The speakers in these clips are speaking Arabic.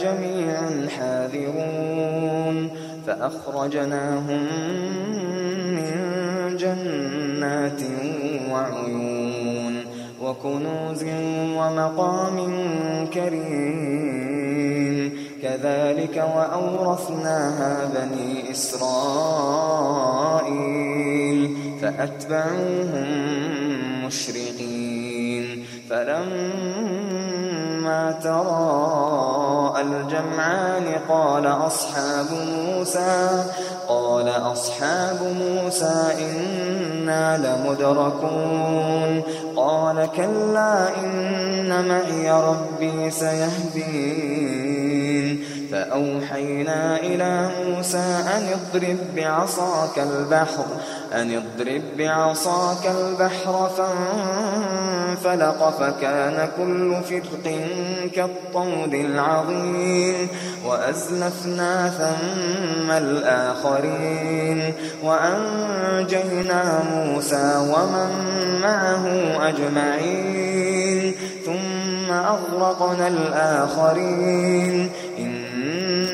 لجميع حاذرون. فأخرجناهم من جنات وعيون وكنوز ومقام كريم. كذلك وأورثناها بني إسرائيل فأتبعوهم مشرقين. فلما الجمعان قال أصحاب موسى قال أصحاب موسى إنا لمدركون. قال كلا إن معي ربي سيهدين. فأوحينا إلى موسى أن اضرب بعصاك البحر أن اضرب بعصاك البحر فانفلق فكان كل فرق كالطود العظيم وأزلفنا ثم الآخرين وأنجينا موسى ومن معه أجمعين ثم أغرقنا الآخرين.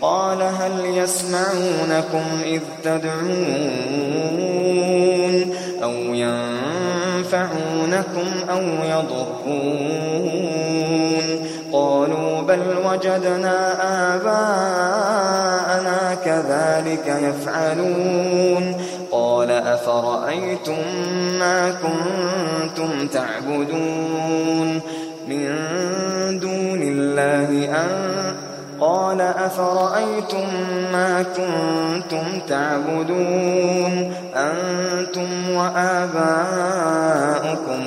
قال هل يسمعونكم إذ تدعون أو ينفعونكم أو يضرون قالوا بل وجدنا آباءنا كذلك يفعلون قال أفرأيتم ما كنتم تعبدون من دون الله أن قال أفرأيتم ما كنتم تعبدون أنتم وآباؤكم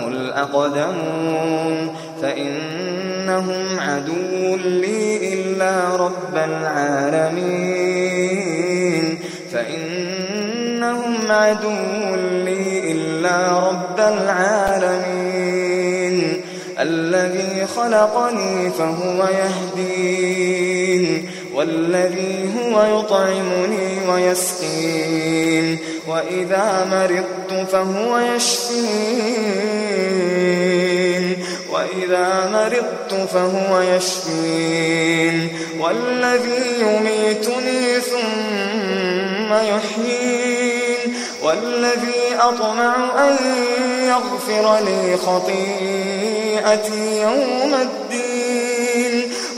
الأقدمون فإنهم عدو لي إلا رب العالمين فإنهم عدو لي إلا رب العالمين الذي خلقني فهو يهدين والذي هو يطعمني ويسقين وإذا مرضت فهو يشفين وإذا مرضت فهو يشفين والذي يميتني ثم يحيين والذي أطمع أن يغفر لي خطيئتي يوم الدين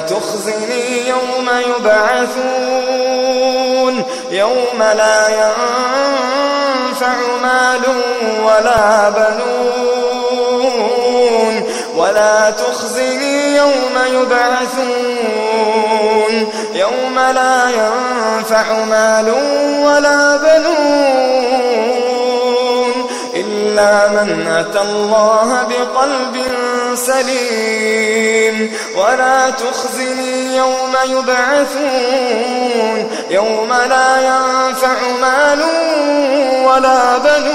تخزني يوم يبعثون يوم لا ينفع مال ولا بنون ولا تخزني يوم يبعثون يوم لا ينفع مال ولا بنون إلا من أتى الله بقلب سليم ولا تخزني يوم يبعثون يوم لا ينفع مال ولا بنون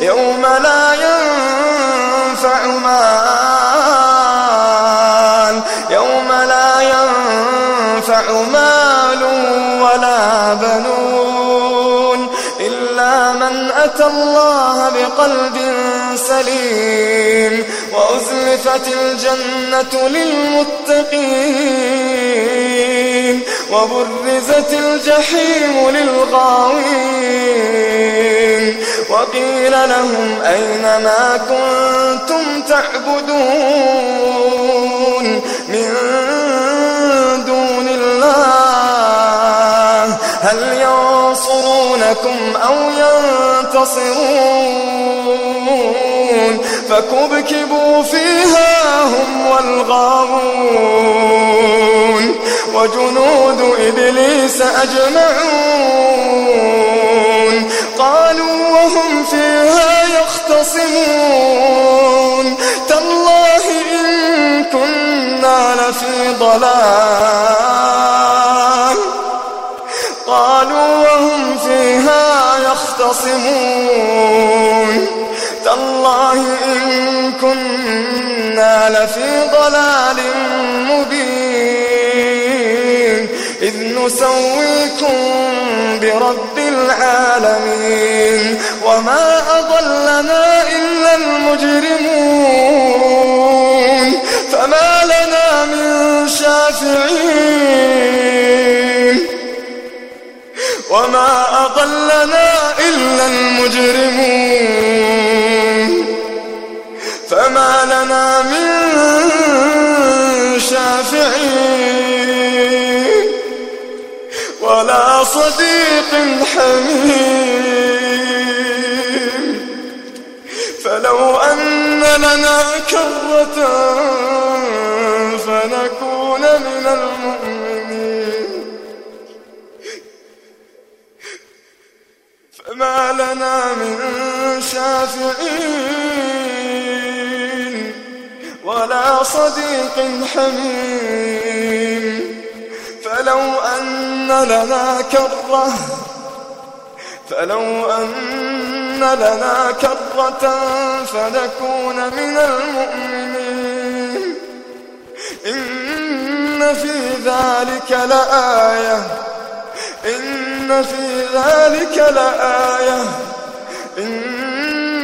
يوم لا ينفع مال أتى الله بقلب سليم وأزلفت الجنة للمتقين وبرزت الجحيم للغاوين وقيل لهم أين ما كنتم تعبدون من ينصرونكم أو ينتصرون فكبكبوا فيها هم والغاوون وجنود إبليس أجمعون قالوا وهم فيها يختصمون تالله إن كنا لفي ضلال تالله إن كنا لفي ضلال مبين. إذ نسويكم برب العالمين. وما أضلنا إلا المجرمون. فما لنا من شافعين. وما أضلنا إلا المجرمون. فما لنا من شافعين ولا صديق حميم. فلو أن لنا كرة فنكون من المؤمنين. فما لنا من شافعين ولا صديق حميم. فلو أن لنا كرة فلو أن لنا كرة فنكون من المؤمنين. إن في ذلك لآية إن في ذلك لآية.